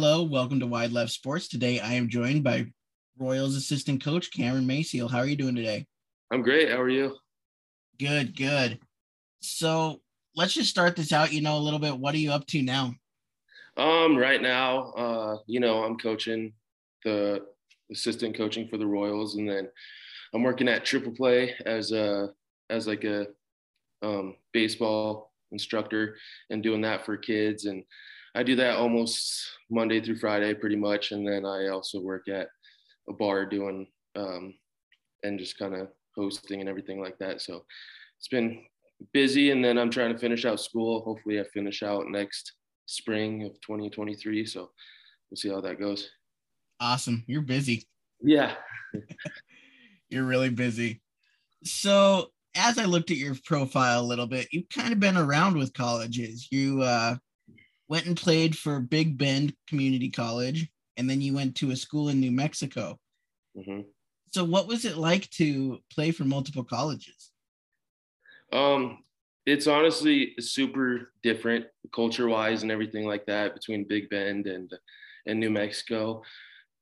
Hello, welcome to Wide Left Sports. Today I am joined by Royals assistant coach Cameron Maciel. How are you doing today? I'm great. How are you? Good, good. So let's just start this out. You know, a little bit. What are you up to now? Um, right now, uh, you know, I'm coaching the assistant coaching for the Royals, and then I'm working at Triple Play as a as like a um, baseball instructor and doing that for kids and I do that almost Monday through Friday, pretty much, and then I also work at a bar doing um, and just kind of hosting and everything like that. So it's been busy, and then I'm trying to finish out school. Hopefully, I finish out next spring of 2023. So we'll see how that goes. Awesome, you're busy. Yeah, you're really busy. So as I looked at your profile a little bit, you've kind of been around with colleges. You uh, went and played for Big Bend Community College, and then you went to a school in New Mexico. Mm-hmm. So, what was it like to play for multiple colleges? Um, it's honestly super different culture-wise and everything like that between Big Bend and and New Mexico.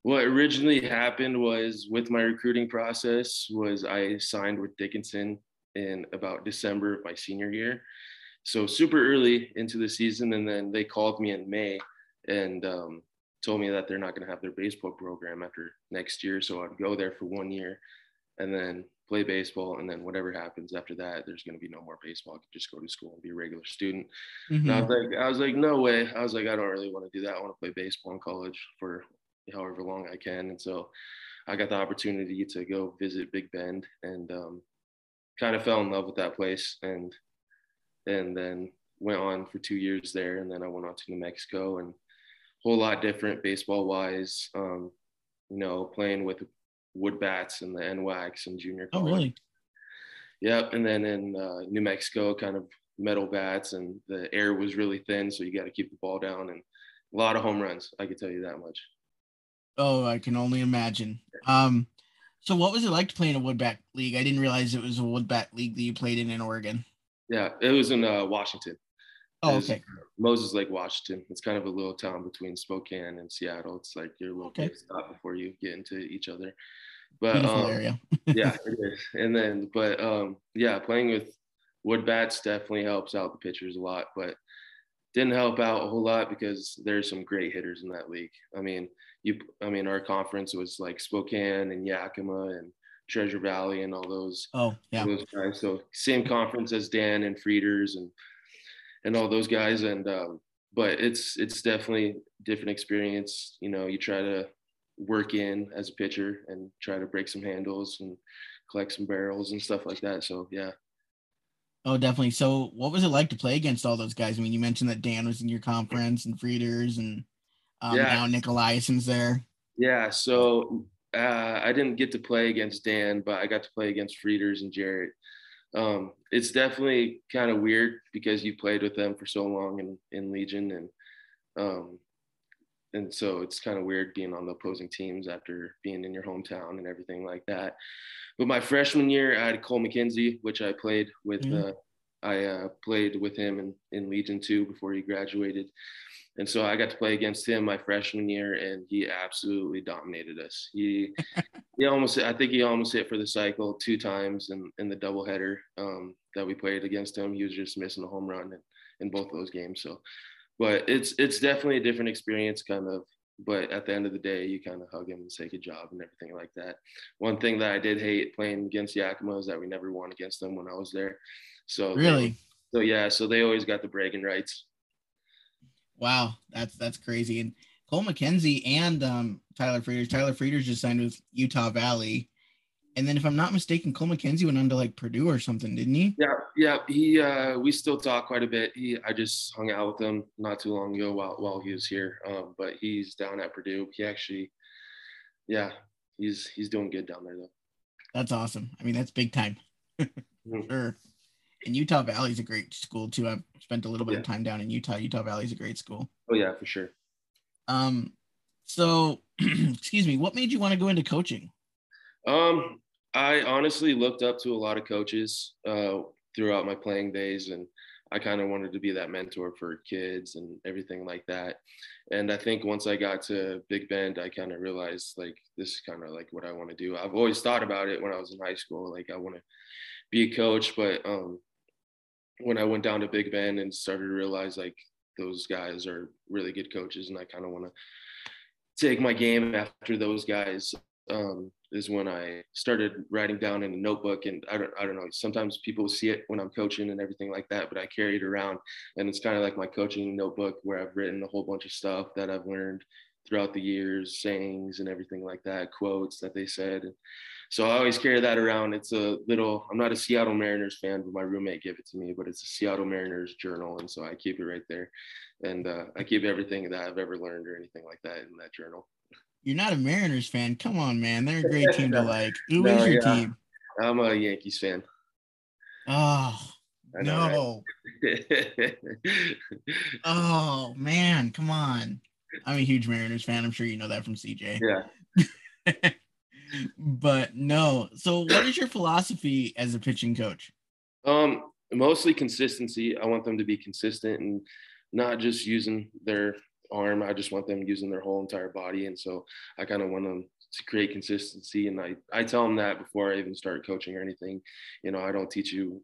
What originally happened was with my recruiting process was I signed with Dickinson in about December of my senior year, so super early into the season, and then they called me in May and um, told me that they're not going to have their baseball program after next year. So I'd go there for one year, and then play baseball, and then whatever happens after that, there's going to be no more baseball. I could just go to school and be a regular student. Mm-hmm. I was like, I was like, no way. I was like, I don't really want to do that. I want to play baseball in college for however long I can, and so I got the opportunity to go visit Big Bend and um, kind of fell in love with that place and and then went on for two years there. And then I went on to New Mexico and a whole lot different baseball wise. Um, you know, playing with wood bats and the NWACS and junior college. Oh, really? Yep. And then in uh, New Mexico, kind of metal bats, and the air was really thin, so you got to keep the ball down and a lot of home runs. I can tell you that much. Oh, I can only imagine. Um, so what was it like to play in a wood bat league? I didn't realize it was a wood bat league that you played in in Oregon. Yeah, it was in uh, Washington. Oh, okay. Moses Lake, Washington. It's kind of a little town between Spokane and Seattle. It's like your little okay. stop before you get into each other. But Beautiful um, area. yeah, it is. And then, but um, yeah, playing with wood bats definitely helps out the pitchers a lot. But didn't help out a whole lot because there's some great hitters in that league. I mean, you, I mean, our conference was like Spokane and Yakima and Treasure Valley and all those. Oh, yeah. Those guys. So same conference as Dan and Frieders and and all those guys. And um, but it's it's definitely different experience. You know, you try to work in as a pitcher and try to break some handles and collect some barrels and stuff like that. So yeah. Oh, definitely. So, what was it like to play against all those guys? I mean, you mentioned that Dan was in your conference and Frieders, and um, yeah. now Nick Eliason's there. Yeah. So uh, I didn't get to play against Dan, but I got to play against Frieders and Jarrett. Um, it's definitely kind of weird because you played with them for so long in, in Legion, and um, and so it's kind of weird being on the opposing teams after being in your hometown and everything like that. But my freshman year, I had Cole McKenzie, which I played with. Mm-hmm. Uh, I uh, played with him in, in Legion two before he graduated. And so I got to play against him my freshman year, and he absolutely dominated us. He he almost I think he almost hit for the cycle two times in, in the doubleheader um, that we played against him. He was just missing a home run in, in both those games. So, but it's it's definitely a different experience, kind of. But at the end of the day, you kind of hug him and say good job and everything like that. One thing that I did hate playing against Yakima is that we never won against them when I was there. So really, they, so yeah, so they always got the bragging rights. Wow, that's that's crazy. And Cole McKenzie and um, Tyler Frieders. Tyler Frieders just signed with Utah Valley. And then, if I'm not mistaken, Cole McKenzie went on to like Purdue or something, didn't he? Yeah, yeah. He uh, we still talk quite a bit. He I just hung out with him not too long ago while while he was here. Um, but he's down at Purdue. He actually, yeah, he's he's doing good down there though. That's awesome. I mean, that's big time. mm-hmm. Sure and Utah Valley is a great school too. I've spent a little bit yeah. of time down in Utah. Utah Valley is a great school. Oh yeah, for sure. Um, so excuse me, what made you want to go into coaching? Um, I honestly looked up to a lot of coaches uh, throughout my playing days, and I kind of wanted to be that mentor for kids and everything like that. And I think once I got to Big Bend, I kind of realized like this is kind of like what I want to do. I've always thought about it when I was in high school, like I want to be a coach, but um, when I went down to Big Bend and started to realize like those guys are really good coaches, and I kind of want to take my game after those guys um, is when I started writing down in a notebook. And I don't, I don't know, sometimes people see it when I'm coaching and everything like that, but I carry it around. And it's kind of like my coaching notebook where I've written a whole bunch of stuff that I've learned throughout the years, sayings and everything like that, quotes that they said. So I always carry that around. It's a little, I'm not a Seattle Mariners fan, but my roommate gave it to me, but it's a Seattle Mariners journal. And so I keep it right there. And uh, I keep everything that I've ever learned or anything like that in that journal. You're not a Mariners fan. Come on, man. They're a great team to like. Who no, is your yeah. team? I'm a Yankees fan. Oh, know, no. Right? oh, man. Come on. I'm a huge Mariners fan. I'm sure you know that from CJ. Yeah. but no. So, what is your philosophy as a pitching coach? Um, mostly consistency. I want them to be consistent and not just using their arm. I just want them using their whole entire body. And so I kind of want them to create consistency. And I, I tell them that before I even start coaching or anything. You know, I don't teach you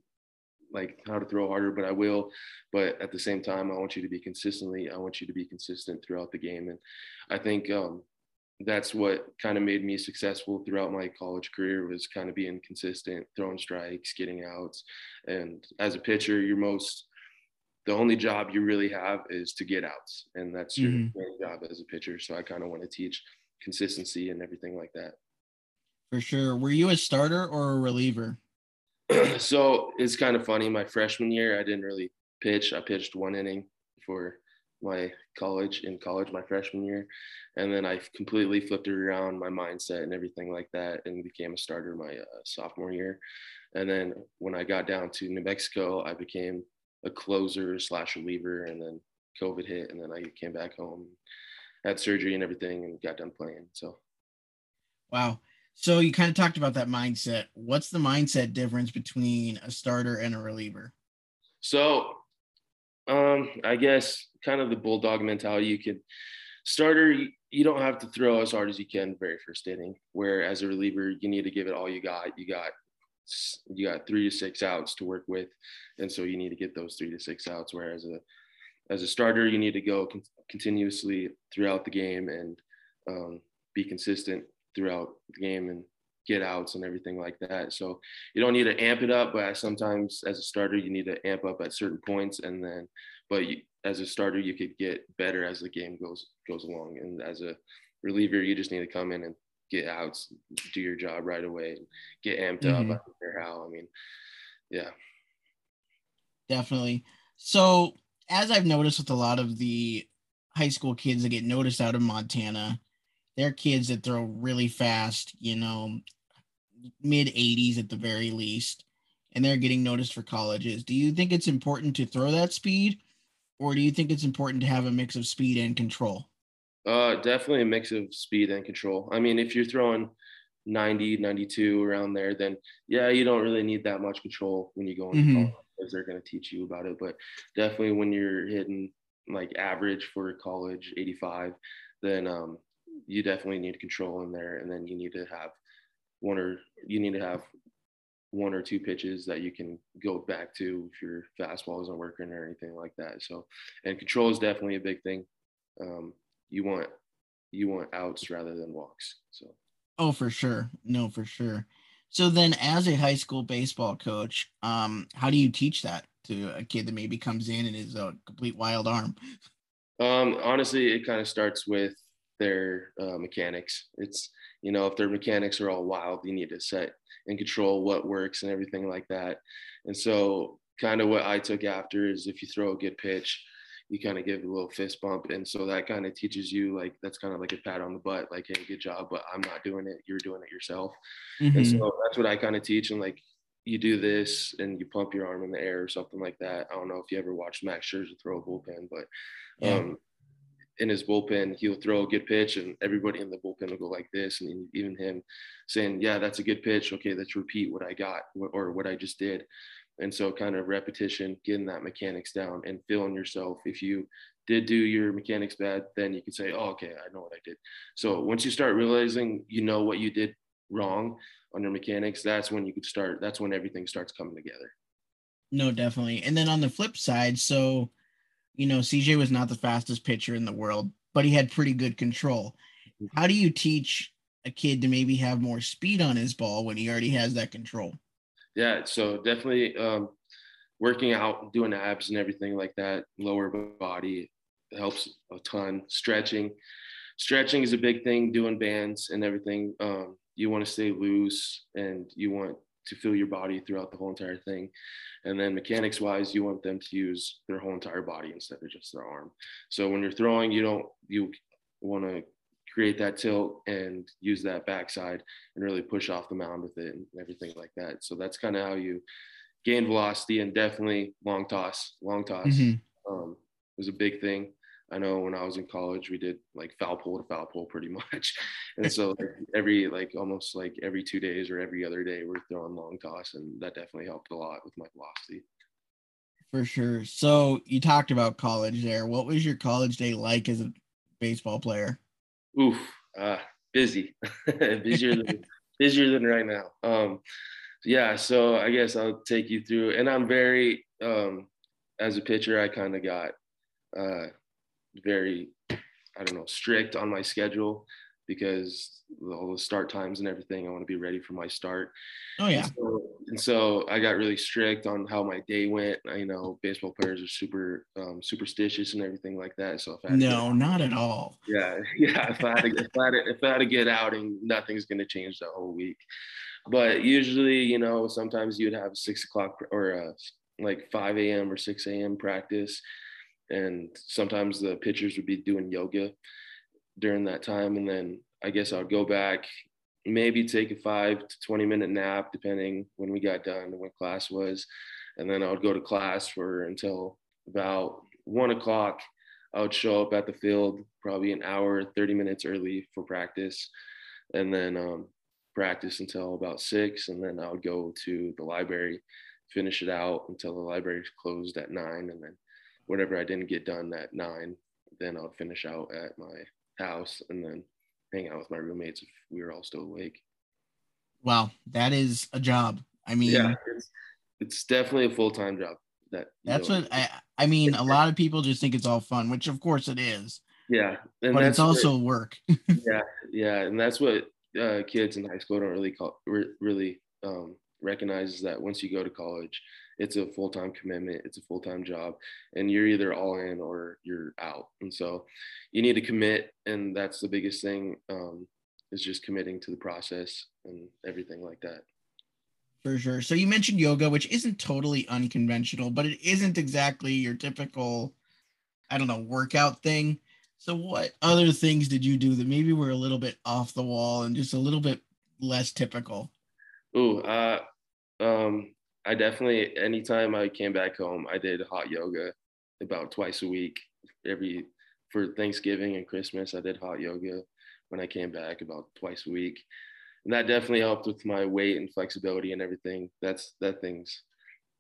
like how to throw harder, but I will. But at the same time, I want you to be consistently, I want you to be consistent throughout the game. And I think um, that's what kind of made me successful throughout my college career was kind of being consistent, throwing strikes, getting outs. And as a pitcher, your most the only job you really have is to get outs, and that's your mm-hmm. job as a pitcher. So I kind of want to teach consistency and everything like that. For sure. Were you a starter or a reliever? so it's kind of funny. My freshman year, I didn't really pitch. I pitched one inning for my college in college my freshman year and then i completely flipped it around my mindset and everything like that and became a starter my uh, sophomore year and then when i got down to new mexico i became a closer slash reliever, and then COVID hit, and then I came back home, had surgery and everything, and got done playing. So, wow. So you kind of talked about that mindset. What's the mindset difference between a starter and a reliever? So, um, I guess kind of the bulldog mentality. You could starter, you, don't have to throw as hard as you can the very first inning. Where as a reliever, you need to give it all you got. You got you got three to six outs to work with, and so you need to get those three to six outs. Whereas a as a starter, you need to go con- continuously throughout the game and um, be consistent throughout the game and get outs and everything like that. So you don't need to amp it up, but sometimes as a starter, you need to amp up at certain points, and then, but you, as a starter, you could get better as the game goes goes along, and as a reliever, you just need to come in and get outs, do your job right away, and get amped mm-hmm. up. I don't care how. I mean, yeah. Definitely. So, as I've noticed with a lot of the high school kids that get noticed out of Montana, they're kids that throw really fast, you know, mid 80s at the very least, and they're getting noticed for colleges. Do you think it's important to throw that speed, or do you think it's important to have a mix of speed and control? Uh, definitely a mix of speed and control. I mean, if you're throwing 90, 92 around there, then yeah, you don't really need that much control when you go into mm-hmm. college because they're going to teach you about it. But definitely when you're hitting like average for college 85, then um, you definitely need control in there. And then you need to have one or you need to have one or two pitches that you can go back to if your fastball isn't working or anything like that. So, and control is definitely a big thing. Um, you want you want outs rather than walks. So oh for sure. No, for sure. So then as a high school baseball coach, um, how do you teach that to a kid that maybe comes in and is a complete wild arm? Um, honestly, it kind of starts with their uh, mechanics. It's you know if their mechanics are all wild, you need to set and control what works and everything like that. And so, kind of what I took after is if you throw a good pitch, you kind of give a little fist bump. And so that kind of teaches you like that's kind of like a pat on the butt, like, hey, good job, but I'm not doing it. You're doing it yourself. Mm-hmm. And so that's what I kind of teach. And like you do this and you pump your arm in the air or something like that. I don't know if you ever watched Max Scherzer throw a bullpen, but yeah. In his bullpen, he'll throw a good pitch, and everybody in the bullpen will go like this, and even him saying, "Yeah, that's a good pitch. Okay, let's repeat what I got or what I just did." And so, kind of repetition, getting that mechanics down and feeling yourself. If you did do your mechanics bad, then you could say, oh, okay, I know what I did. So, once you start realizing you know what you did wrong on your mechanics, that's when you could start, that's when everything starts coming together. No, definitely. And then on the flip side, so, you know, CJ was not the fastest pitcher in the world, but he had pretty good control. Mm-hmm. How do you teach a kid to maybe have more speed on his ball when he already has that control? Yeah, so definitely um, working out, doing abs and everything like that, lower body helps a ton. Stretching, stretching is a big thing. Doing bands and everything. Um, you want to stay loose and you want to feel your body throughout the whole entire thing. And then mechanics wise, you want them to use their whole entire body instead of just their arm. So when you're throwing, you don't you want to create that tilt and use that backside and really push off the mound with it and everything like that. So that's kind of how you gain velocity and definitely long toss. Long toss mm-hmm. um, was a big thing. I know when I was in college, we did like foul pole to foul pole pretty much. And so like every, like almost like every two days or every other day, we're throwing long toss. And that definitely helped a lot with my velocity. For sure. So you talked about college there. What was your college day like as a baseball player? Oof, uh, busy, busier than busier than right now. Um, yeah, so I guess I'll take you through, and I'm very, um, as a pitcher, I kind of got uh, very, I don't know, strict on my schedule because all the start times and everything. I want to be ready for my start. Oh yeah. And so, and so, I got really strict on how my day went. I, you know, baseball players are super um, superstitious and everything like that. So if I no, get, not at all. Yeah, yeah. If I had to, if I had to, if I had to get outing, nothing's gonna change the whole week. But usually, you know, sometimes you'd have six o'clock or uh, like 5 a.m. or 6 a.m. practice. And sometimes the pitchers would be doing yoga during that time. And then I guess I'd go back, maybe take a five to 20 minute nap, depending when we got done and what class was. And then I would go to class for until about one o'clock. I would show up at the field probably an hour, 30 minutes early for practice. And then um, practice until about six. And then I would go to the library, finish it out until the library closed at nine. And then whatever I didn't get done at nine, then I would finish out at my house and then hang out with my roommates if we were all still awake. Wow, that is a job. I mean, yeah, it's, it's definitely a full time job. That that's what I. I mean, a lot of people just think it's all fun, which of course it is. Yeah, but it's also what, work. yeah, yeah, and that's what uh, kids in high school don't really call really um, recognize is that once you go to college, it's a full time commitment, it's a full time job, and you're either all in or you're out. And so you need to commit, and that's the biggest thing um, is just committing to the process and everything like that. For sure. So you mentioned yoga, which isn't totally unconventional, but it isn't exactly your typical, I don't know, workout thing. So what other things did you do that maybe were a little bit off the wall and just a little bit less typical? Oh, uh, um, I definitely anytime I came back home, I did hot yoga about twice a week. Every for Thanksgiving and Christmas, I did hot yoga when I came back about twice a week. And that definitely helped with my weight and flexibility and everything. That's that things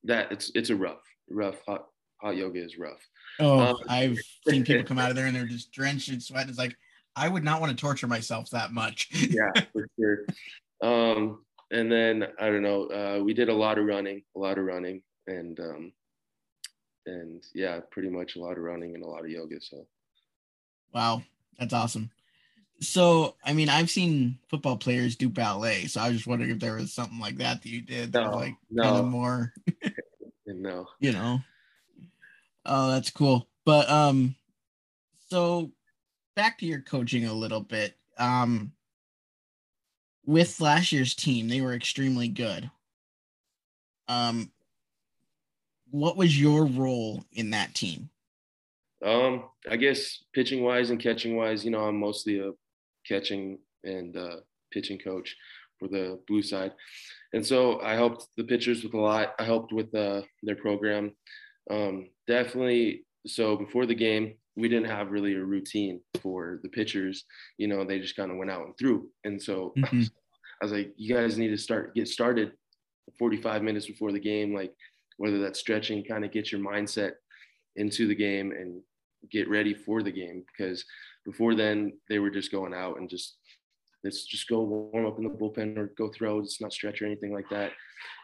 that it's it's a rough, rough hot hot yoga is rough. Oh, um, I've seen people come out of there and they're just drenched in sweat. It's like I would not want to torture myself that much. yeah, for sure. Um, and then I don't know. Uh, we did a lot of running, a lot of running, and um, and yeah, pretty much a lot of running and a lot of yoga. So, wow, that's awesome. So, I mean, I've seen football players do ballet, so I was just wondering if there was something like that that you did, no, like no. kind of more, no, you know. Oh, that's cool. But um, so back to your coaching a little bit. Um, with last year's team, they were extremely good. Um, what was your role in that team? Um, I guess pitching wise and catching wise, you know, I'm mostly a catching and uh, pitching coach for the blue side, and so I helped the pitchers with a lot. I helped with uh, their program. Um, definitely. So before the game, we didn't have really a routine for the pitchers. You know, they just kind of went out and threw. And so mm-hmm. I was like, you guys need to start get started 45 minutes before the game. Like whether that's stretching, kind of get your mindset into the game and get ready for the game because before then they were just going out and just let's just go warm up in the bullpen or go throw. It's not stretch or anything like that.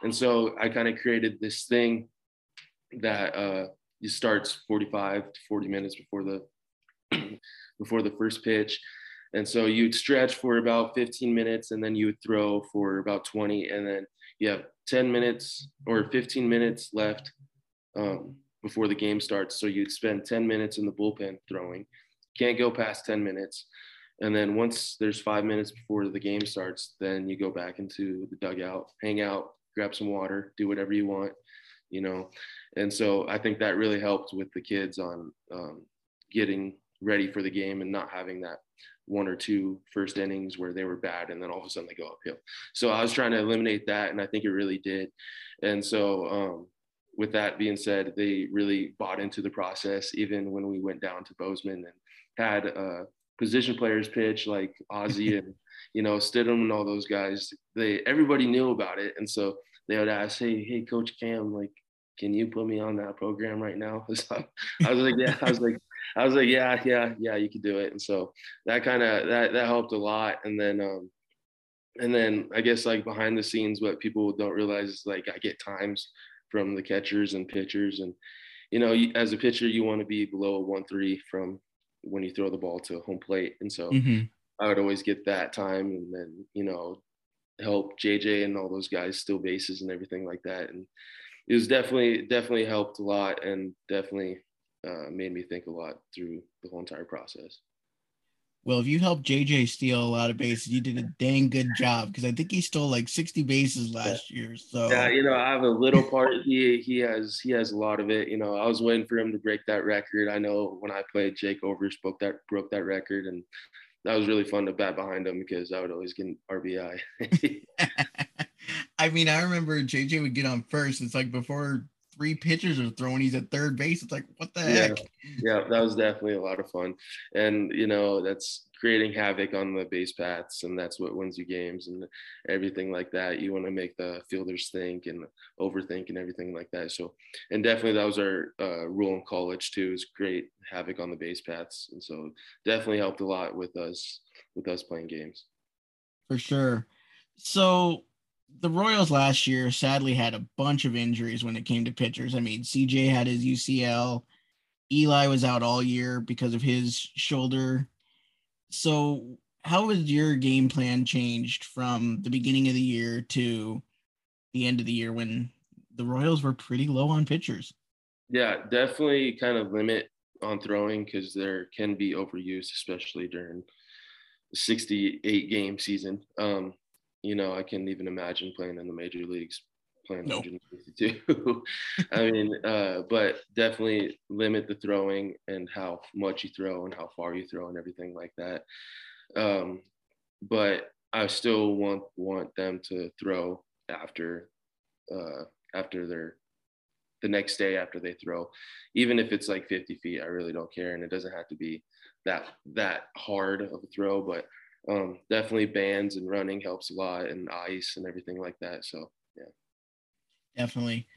And so I kind of created this thing that uh, it starts 45 to 40 minutes before the before the first pitch. And so you'd stretch for about 15 minutes and then you would throw for about 20 and then you have 10 minutes or 15 minutes left um, before the game starts. So you'd spend 10 minutes in the bullpen throwing. Can't go past 10 minutes. And then once there's five minutes before the game starts, then you go back into the dugout, hang out, grab some water, do whatever you want, you know. And so I think that really helped with the kids on um, getting ready for the game and not having that one or two first innings where they were bad and then all of a sudden they go uphill. So I was trying to eliminate that, and I think it really did. And so um, with that being said, they really bought into the process, even when we went down to Bozeman and had uh, position players pitch like Ozzie and you know Stidham and all those guys. They everybody knew about it, and so they would ask, "Hey, hey, Coach Cam, like, can you put me on that program right now?" So I was like, "Yeah," I was like, "I was like, yeah, yeah, yeah, you could do it." And so that kind of that that helped a lot. And then um, and then I guess like behind the scenes, what people don't realize is like I get times from the catchers and pitchers. And, you know, as a pitcher, you want to be below a 1 3 from when you throw the ball to home plate. And so mm-hmm. I would always get that time and then, you know, help JJ and all those guys steal bases and everything like that. And it was definitely, definitely helped a lot and definitely uh, made me think a lot through the whole entire process. Well, if you helped JJ steal a lot of bases, you did a dang good job because I think he stole like 60 bases last year. So yeah, you know, I have a little part. he he has he has a lot of it. You know, I was waiting for him to break that record. I know when I played, Jake Overs broke that broke that record, and that was really fun to bat behind him because I would always get an RBI. I mean, I remember JJ would get on first. It's like before three pitchers are throwing, he's at third base. It's like, what the yeah. heck? Yeah, that was definitely a lot of fun. And, you know, that's creating havoc on the base paths, and that's what wins you games and everything like that. You want to make the fielders think and overthink and everything like that. So, and definitely that was our uh, rule in college too, is create havoc on the base paths. And so definitely helped a lot with us, with us playing games. For sure. So the Royals last year sadly had a bunch of injuries when it came to pitchers. I mean, CJ had his UCL. Eli was out all year because of his shoulder. So, how has your game plan changed from the beginning of the year to the end of the year when the Royals were pretty low on pitchers? Yeah, definitely kind of limit on throwing because there can be overuse, especially during the 68 game season. Um, you know, I can't even imagine playing in the major leagues, playing no. 162. I mean, uh, but definitely limit the throwing and how much you throw and how far you throw and everything like that. Um, but I still want want them to throw after uh, after their the next day after they throw, even if it's like 50 feet. I really don't care, and it doesn't have to be that that hard of a throw, but um, definitely bands and running helps a lot and ice and everything like that. So yeah. Definitely.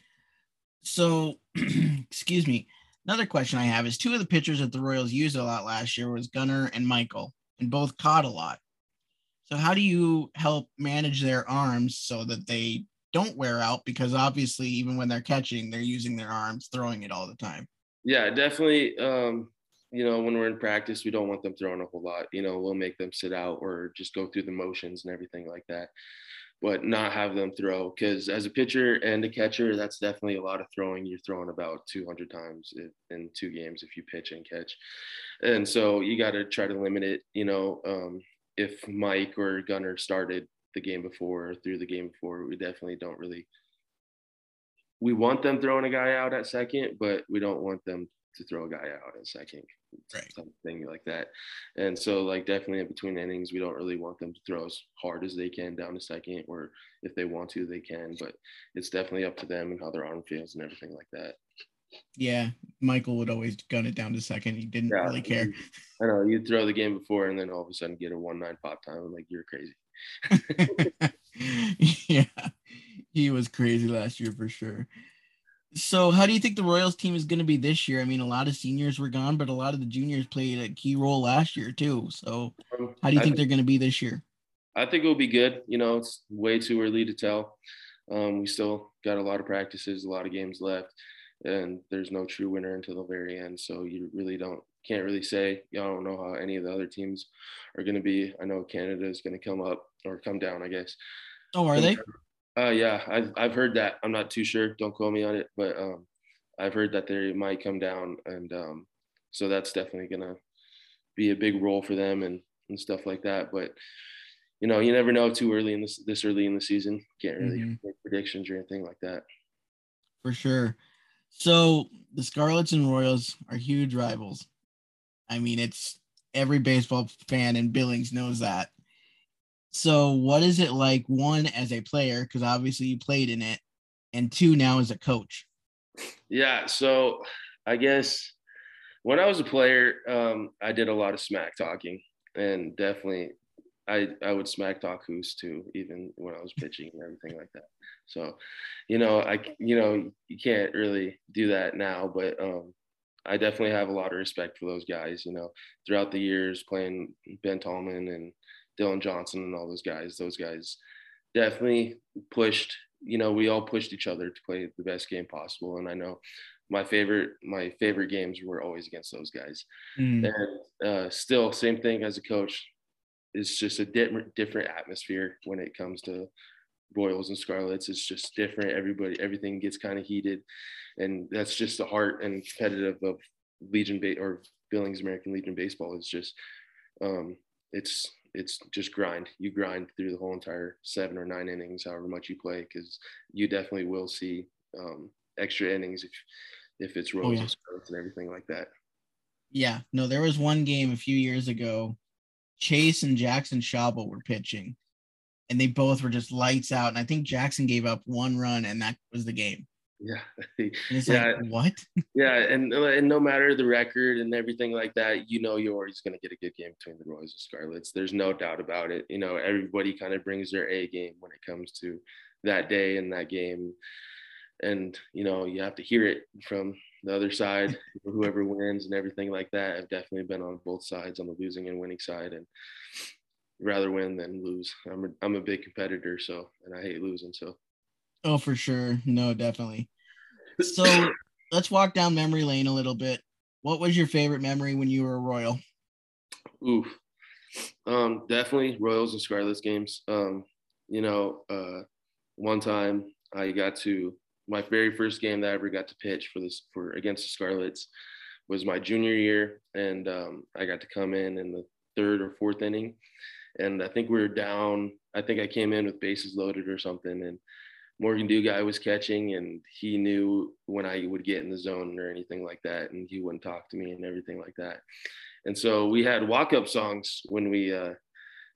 So excuse me. Another question I have is two of the pitchers that the Royals used a lot last year was Gunner and Michael, and both caught a lot. So how do you help manage their arms so that they don't wear out? Because obviously, even when they're catching, they're using their arms, throwing it all the time. Yeah, definitely. Um, you know, when we're in practice, we don't want them throwing a whole lot. You know, we'll make them sit out or just go through the motions and everything like that, but not have them throw. Because as a pitcher and a catcher, that's definitely a lot of throwing. You're throwing about 200 times in two games if you pitch and catch. And so you got to try to limit it. You know, um, if Mike or Gunner started the game before or through the game before, we definitely don't really. We want them throwing a guy out at second, but we don't want them to throw a guy out at second right. something like that. And so, like, definitely in between innings, we don't really want them to throw as hard as they can down to second, or if they want to, they can. But it's definitely up to them and how their arm feels and everything like that. Yeah, Michael would always gun it down to second. He didn't yeah, really care. I know you'd throw the game before, and then all of a sudden get a one nine pop time. I'm like, you're crazy. yeah, he was crazy last year for sure. So, how do you think the Royals team is going to be this year? I mean, a lot of seniors were gone, but a lot of the juniors played a key role last year too. So, Um, how do you I think they're going to be this year? I think it'll be good. You know, it's way too early to tell. Um, we still got a lot of practices, a lot of games left, and there's no true winner until the very end. So you really don't can't really say. You don't know how any of the other teams are going to be. I know Canada is going to come up or come down, I guess. Oh, are they? Uh, yeah, I've I've heard that. I'm not too sure. Don't quote me on it, but um, I've heard that they might come down, and um, so that's definitely gonna be a big role for them and and stuff like that. But you know, you never know too early in this this early in the season. Can't really Mhm. make predictions or anything like that. For sure. So, the Scarlets and Royals are huge rivals. I mean, it's every baseball fan in Billings knows that. So, what is it like, one, as a player, because obviously you played in it, and two, now as a coach? Yeah, so I guess when I was a player, um, I did a lot of smack talking, and definitely, I I would smack talk who's too, even when I was pitching and everything like that. So, you know, I you know you can't really do that now, but um, I definitely have a lot of respect for those guys. You know, throughout the years playing Ben Tallman and Dylan Johnson and all those guys, those guys definitely pushed you know we all pushed each other to play the best game possible. And i know my favorite my favorite games were always against those guys. Mm, and uh, still same thing as a coach. It's just a different different atmosphere when it comes to royals and scarlets. It's just different. Everybody everything gets kind of heated. And that's just the heart and competitive of legion ba- or billings american legion baseball is just um, it's it's just grind. You grind through the whole entire seven or nine innings, however much you play, because you definitely will see um, extra innings if if it's Royals Oh, yeah. and everything like that. Yeah, no, there was one game a few years ago. Chase and Jackson Shabel were pitching, and they both were just lights out. And I think Jackson gave up one run, and that was the game. Yeah, Yeah. like, what? yeah, and uh, and no matter the record and everything like that, you know you're always going to get a good game between the Royals and Scarlets. There's no doubt about it. You know, everybody kind of brings their A game when it comes to that day and that game, and you know you have to hear it from the other side, whoever wins and everything like that. I've definitely been on both sides, on the losing and winning side, and rather win than lose. I'm a, I'm a big competitor, so and I hate losing. So Oh, for sure. No, definitely. So let's walk down memory lane a little bit. What was your favorite memory when you were a Royal? Oof. Um, definitely Royals and Scarlets games. Um, you know, uh, one time I got to my very first game that I ever got to pitch for this for against the Scarlets was my junior year, and um, I got to come in in the third or fourth inning, and I think we were down. I think I came in with bases loaded or something, and Morgan Duguay was catching, and he knew when I would get in the zone or anything like that, and he wouldn't talk to me and everything like that. And so we had walk-up songs when we uh,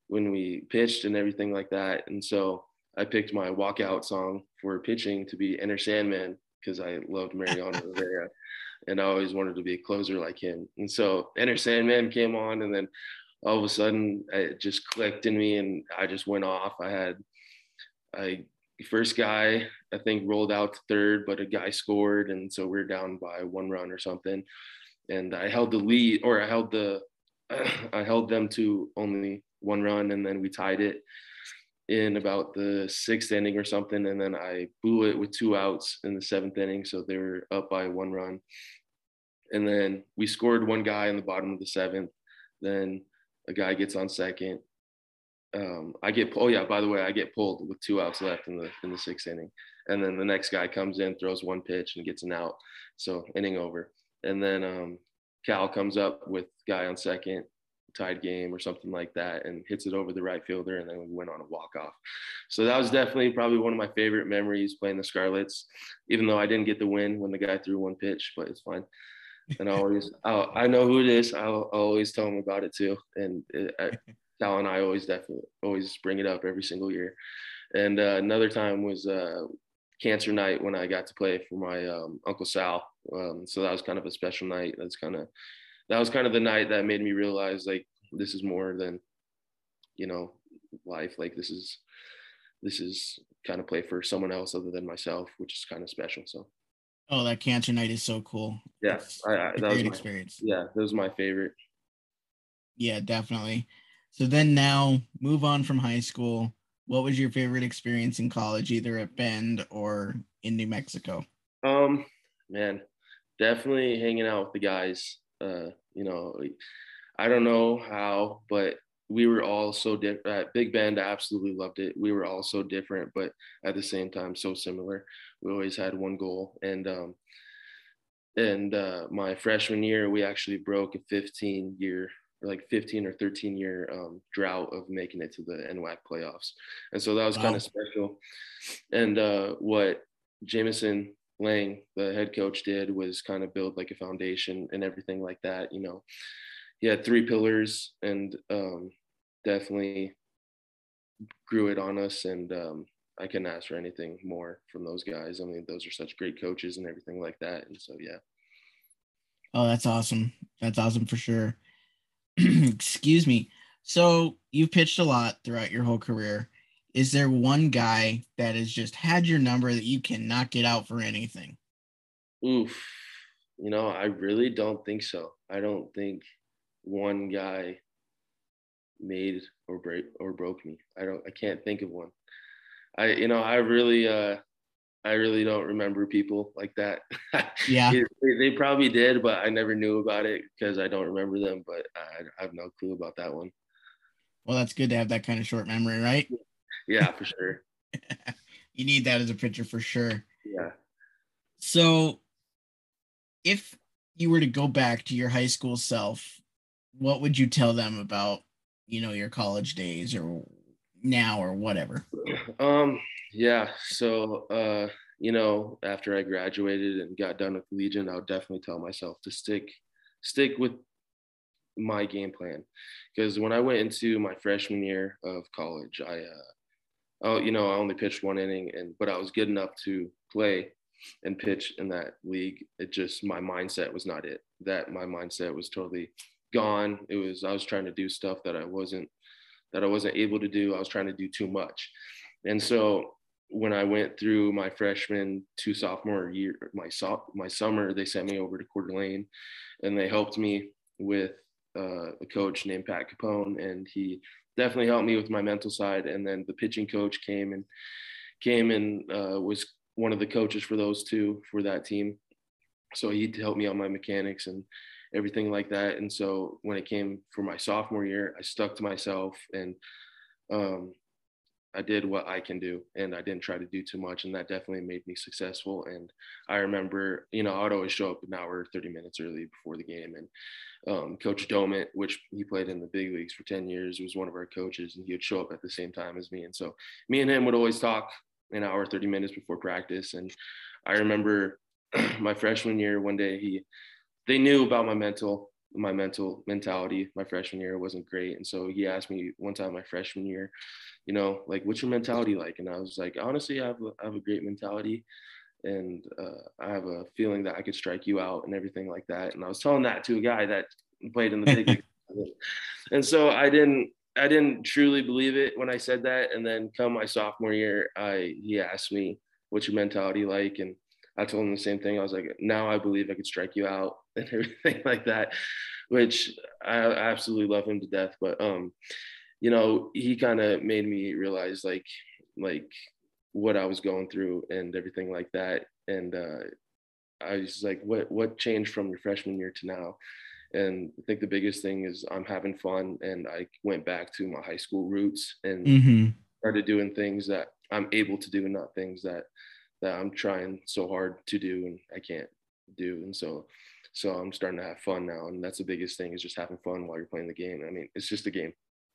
when we pitched and everything like that. And so I picked my walkout song for pitching to be Enter Sandman because I loved Mariano Rivera, and I always wanted to be a closer like him. And so Enter Sandman came on, and then all of a sudden it just clicked in me, and I just went off. I had I first guy I think rolled out to third, but a guy scored, and so we are down by one run or something. And I held the lead, or I held the, I held them to only one run, and then we tied it in about the sixth inning or something, and then I blew it with two outs in the seventh inning, so they were up by one run. And then we scored one guy in the bottom of the seventh. Then a guy gets on second. Um, I get oh yeah, by the way, I get pulled with two outs left in the in the sixth inning, and then the next guy comes in, throws one pitch, and gets an out. So inning over. And then um, Cal comes up with guy on second, tied game or something like that, and hits it over the right fielder, and then we went on a walk off. So that was definitely probably one of my favorite memories playing the Scarlets, even though I didn't get the win when the guy threw one pitch, but it's fine. And I always, I'll, I know who it is. I'll, I'll always tell him about it too. And it, Cal and I always definitely always bring it up every single year. And uh, another time was uh, cancer night when I got to play for my um, uncle Sal. Um, so that was kind of a special night. That's kind of that was kind of the night that made me realize like this is more than you know life. Like this is this is kind of play for someone else other than myself, which is kind of special. So Oh, that cancer night is so cool. Yeah, I, I, that great was my, experience. yeah, that was my favorite. Yeah, definitely. So then now move on from high school. What was your favorite experience in college, either at Bend or in New Mexico? Um, man, definitely hanging out with the guys. Uh, you know, I don't know how, but we were all so different. At Big Bend, I absolutely loved it. We were all so different, but at the same time, so similar. We always had one goal, and um, and uh, my freshman year, we actually broke a 15 year like 15 or 13 year um, drought of making it to the NWAC playoffs. And so that was wow. kind of special. And uh, what Jameson Lang, the head coach, did was kind of build like a foundation and everything like that. You know, he had three pillars and um, definitely grew it on us. And um, I couldn't ask for anything more from those guys. I mean, those are such great coaches and everything like that. And so, yeah. Oh, that's awesome. That's awesome for sure. excuse me. So you've pitched a lot throughout your whole career. Is there one guy that has just had your number that you cannot get out for anything? Oof. You know, I really don't think so. I don't think one guy made or break or broke me. I don't I can't think of one. I you know, I really uh I really don't remember people like that. Yeah. they, they, probably did, but I never knew about it because I don't remember them. But I, I, have no clue about that one. Well, that's good to have that kind of short memory, right? Yeah, for sure. you need that as a pitcher for sure. Yeah. So, if you were to go back to your high school self, what would you tell them about, you know, your college days or now or whatever? Um, yeah. So, uh, you know, after I graduated and got done with Legion, I would definitely tell myself to stick, stick with my game plan. Because when I went into my freshman year of college, I, uh, oh, you know, I only pitched one inning, and but I was good enough to play and pitch in that league. It just my mindset was not it. That my mindset was totally gone. It was I was trying to do stuff that I wasn't that I wasn't able to do. I was trying to do too much. And so when I went through my freshman to sophomore year, my so, my summer, they sent me over to Coeur d'Alene, and they helped me with uh, a coach named Pat Capone, and he definitely helped me with my mental side. And then the pitching coach came and came and uh, was one of the coaches for those two for that team. So he helped me on my mechanics and everything like that. And so when it came for my sophomore year, I stuck to myself and um, I did what I can do and I didn't try to do too much. And that definitely made me successful. And I remember, you know, I'd always show up an hour, 30 minutes early before the game. And um, Coach Domit, which he played in the big leagues for 10 years, was one of our coaches and he would show up at the same time as me. And so me and him would always talk an hour, 30 minutes before practice. And I remember my freshman year, one day he, they knew about my mental my mental mentality my freshman year wasn't great and so he asked me one time my freshman year you know like what's your mentality like? And i was like honestly i have a, I have a great mentality and uh, i have a feeling that i could strike you out and everything like that and i was telling that to a guy that played in the big and so i didn't i didn't truly believe it when i said that and then come my sophomore year i he asked me what's your mentality like? And I told him the same thing. I was like, now I believe I could strike you out and everything like that, which I, I absolutely love him to death. But um, you know, he kind of made me realize like like what I was going through and everything like that. And uh, I was like, what what changed from your freshman year to now? And I think the biggest thing is I'm having fun, and I went back to my high school roots and mm-hmm. started doing things that I'm able to do, not things that that I'm trying so hard to do and I can't do. And so, so I'm starting to have fun now. And that's the biggest thing is just having fun while you're playing the game. I mean, it's just a game.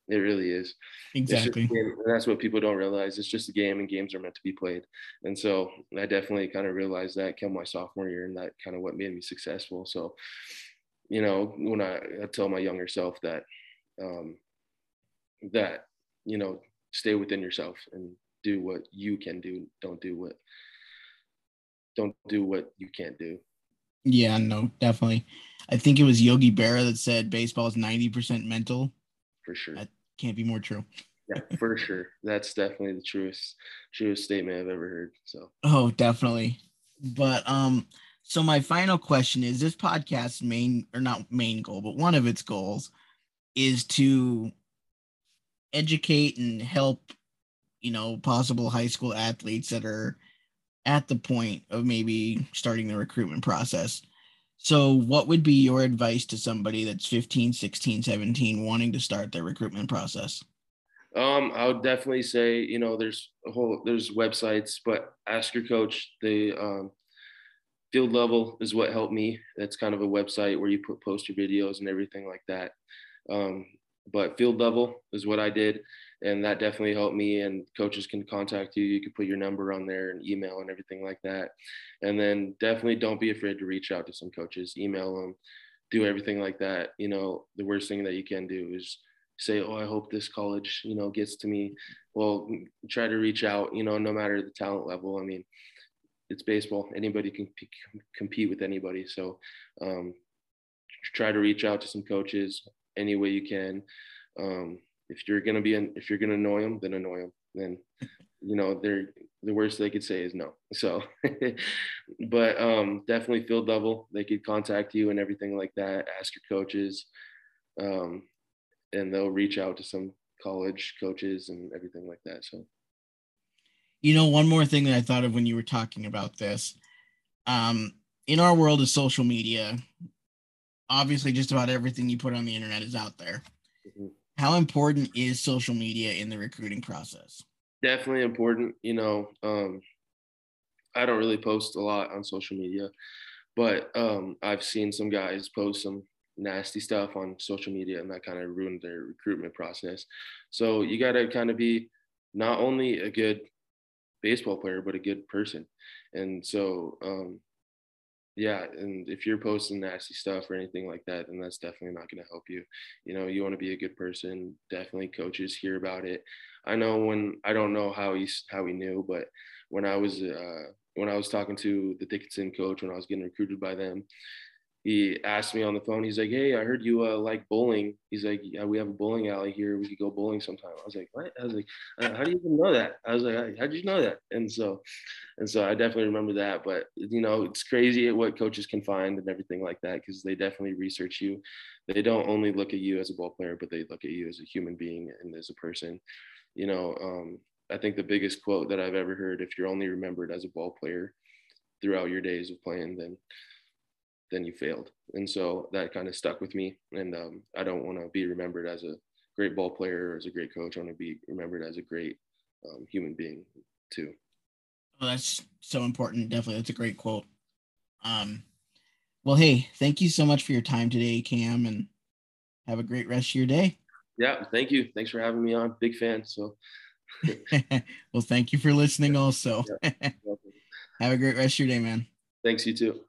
It really is. Exactly. And that's what people don't realize. It's just a game and games are meant to be played. And so I definitely kind of realized that come my sophomore year and that kind of what made me successful. So, you know, when I, I tell my younger self that, um, that, you know, stay within yourself and do what you can do. Don't do what don't do what you can't do. Yeah, no, definitely. I think it was Yogi Berra that said baseball is 90% mental. For sure. That can't be more true. yeah, for sure. That's definitely the truest truest statement I've ever heard. So Oh, definitely. But um, so my final question is: This podcast's main or not main goal, but one of its goals is to educate and help, you know, possible high school athletes that are at the point of maybe starting the recruitment process. So, what would be your advice to somebody that's 15, 16, 17 wanting to start their recruitment process? Um, I would definitely say, you know, there's a whole there's websites, but ask your coach. The um, field level is what helped me. That's kind of a website where you put post your videos and everything like that. Um, but field level is what I did, and that definitely helped me. And coaches can contact you. You can put your number on there and email and everything like that. And then definitely don't be afraid to reach out to some coaches, email them, do everything like that. You know, the worst thing that you can do is say, oh, I hope this college, you know, gets to me. Well, try to reach out, you know, no matter the talent level. I mean, it's baseball. Anybody can p- compete with anybody. So um, try to reach out to some coaches any way you can. Um, if you're gonna be, in, if you're gonna annoy them, then annoy them. Then, you know, they're the worst they could say is no. So, but um, definitely field level. They could contact you and everything like that. Ask your coaches. Um, and they'll reach out to some college coaches and everything like that. So, you know, one more thing that I thought of when you were talking about this, um, in our world of social media, obviously just about everything you put on the internet is out there. Mm-hmm. How important is social media in the recruiting process? Definitely important. You know, um, I don't really post a lot on social media, but um, I've seen some guys post some nasty stuff on social media and that kind of ruined their recruitment process. So you got to kind of be not only a good baseball player, but a good person. And so, um, yeah, and if you're posting nasty stuff or anything like that, then that's definitely not going to help you. You know, you want to be a good person. Definitely, coaches hear about it. I know when I don't know how he's how he knew, but when I was uh, when I was talking to the Dickinson coach when I was getting recruited by them, he asked me on the phone. He's like, "Hey, I heard you uh, like bowling." He's like, "Yeah, we have a bowling alley here. We could go bowling sometime." I was like, "What?" I was like, uh, "How do you even know that?" I was like, "How did you know that?" And so, and so I definitely remember that. But you know, it's crazy what coaches can find and everything like that because they definitely research you. They don't only look at you as a ball player, but they look at you as a human being and as a person. You know, um, I think the biggest quote that I've ever heard: "If you're only remembered as a ball player throughout your days of playing, then." Then you failed. And so that kind of stuck with me. And um, I don't want to be remembered as a great ball player or as a great coach. I want to be remembered as a great um, human being too. Well, that's so important. Definitely. That's a great quote. Um, well, hey, thank you so much for your time today, Cam, and have a great rest of your day. Yeah, thank you. Thanks for having me on. Big fan. So, well, thank you for listening also. have a great rest of your day, man. Thanks, you too.